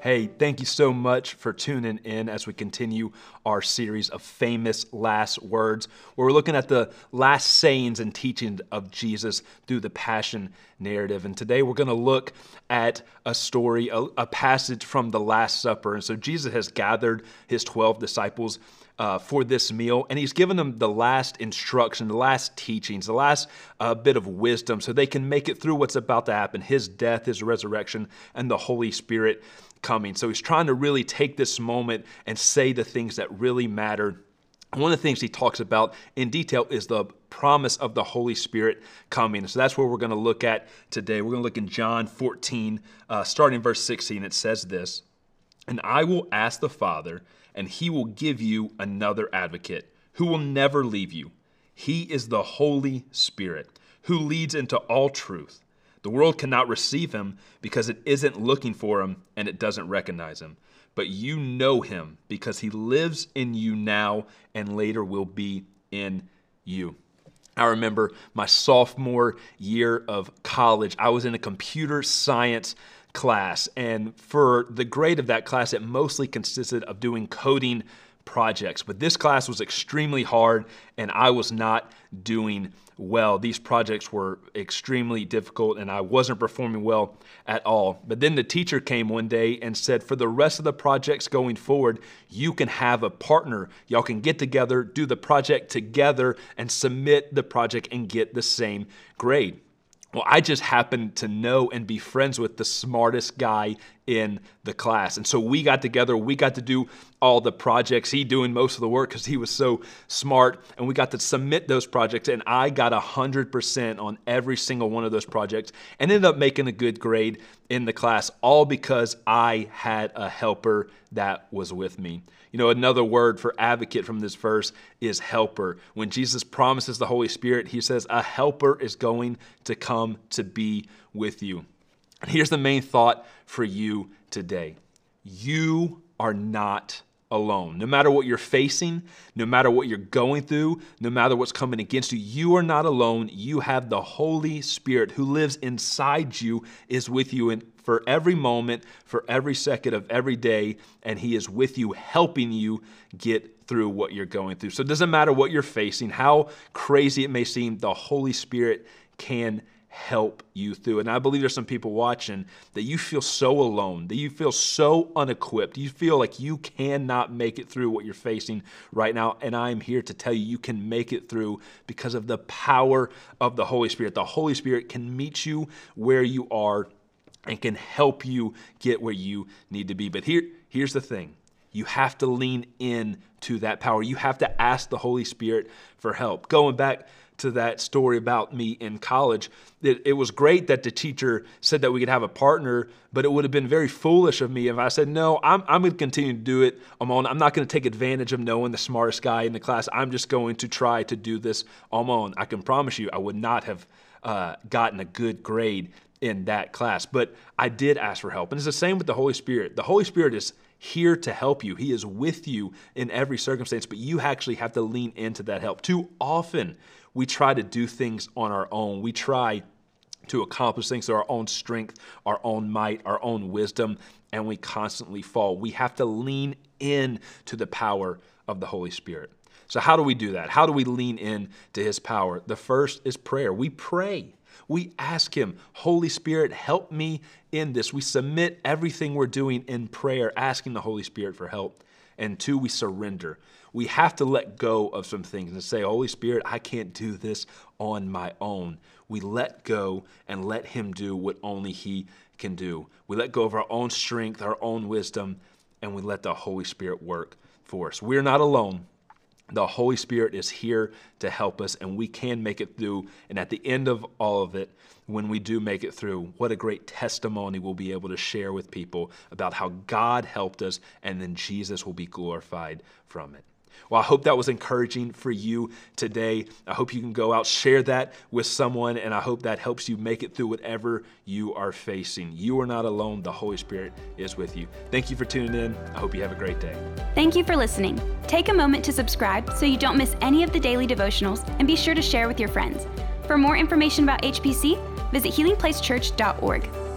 Hey, thank you so much for tuning in as we continue our series of famous last words, where we're looking at the last sayings and teachings of Jesus through the Passion narrative. And today we're going to look at a story, a, a, passage from the Last Supper. And so Jesus has gathered his 12 disciples. Uh, for this meal, and he's given them the last instruction, the last teachings, the last uh, bit of wisdom so they can make it through what's about to happen his death, his resurrection, and the Holy Spirit coming. So he's trying to really take this moment and say the things that really matter. One of the things he talks about in detail is the promise of the Holy Spirit coming. So that's what we're going to look at today. We're going to look in John 14, uh, starting verse 16. It says this And I will ask the Father, and he will give you another advocate who will never leave you. He is the Holy Spirit who leads into all truth. The world cannot receive him because it isn't looking for him and it doesn't recognize him. But you know him because he lives in you now and later will be in you. I remember my sophomore year of college, I was in a computer science class. And for the grade of that class, it mostly consisted of doing coding projects. But this class was extremely hard, and I was not doing well. These projects were extremely difficult and I wasn't performing well at all. But then the teacher came one day and said, For the rest of the projects going forward, you can have a partner. Y'all can get together, do the project together, and submit the project and get the same grade. Well, I just happened to know and be friends with the smartest guy in the class. And so we got together, we got to do all the projects, he doing most of the work because he was so smart, and we got to submit those projects. And I got 100% on every single one of those projects and ended up making a good grade in the class, all because I had a helper that was with me. You know, another word for advocate from this verse is helper. When Jesus promises the Holy Spirit, he says, A helper is going to come to be with you. And here's the main thought for you today you are not alone. No matter what you're facing, no matter what you're going through, no matter what's coming against you, you are not alone. You have the Holy Spirit who lives inside you, is with you in, for every moment, for every second of every day, and He is with you, helping you get through what you're going through. So it doesn't matter what you're facing, how crazy it may seem, the Holy Spirit can help you through. And I believe there's some people watching that you feel so alone, that you feel so unequipped, you feel like you cannot make it through what you're facing right now. And I'm here to tell you, you can make it through because of the power of the Holy Spirit. The Holy Spirit can meet you where you are and can help you get where you need to be. But here, here's the thing you have to lean in to that power. You have to ask the Holy Spirit for help. Going back to that story about me in college, it, it, was great that the teacher said that we could have a partner, but it would have been very foolish of me if I said, No, I'm, I'm going to continue to do it. On, I'm not going to take advantage of knowing the smartest guy in the class. I'm just going to try to do this on my own. I can promise you, I would not have uh, gotten a good grade in that class. But I did ask for help. And it's the same with the Holy Spirit. The Holy Spirit is here to help you, He is with you in every circumstance, but you actually have to lean into that help. Too often, we try to do things on our own. We try to accomplish things through our own strength, our own might, our own wisdom, and we constantly fall. We have to lean in to the power of the Holy Spirit. So, how do we do that? How do we lean in to His power? The first is prayer. We pray. We ask Him, Holy Spirit, help me in this. We submit everything we're doing in prayer, asking the Holy Spirit for help. And two, we surrender. We have to let go of some things and say, Holy Spirit, I can't do this on my own. We let go and let Him do what only He can do. We let go of our own strength, our own wisdom, and we let the Holy Spirit work for us. We're not alone. The Holy Spirit is here to help us, and we can make it through. And at the end of all of it, when we do make it through, what a great testimony we'll be able to share with people about how God helped us, and then Jesus will be glorified from it. Well, I hope that was encouraging for you today. I hope you can go out, share that with someone, and I hope that helps you make it through whatever you are facing. You are not alone, the Holy Spirit is with you. Thank you for tuning in. I hope you have a great day. Thank you for listening. Take a moment to subscribe so you don't miss any of the daily devotionals, and be sure to share with your friends. For more information about HPC, visit healingplacechurch.org.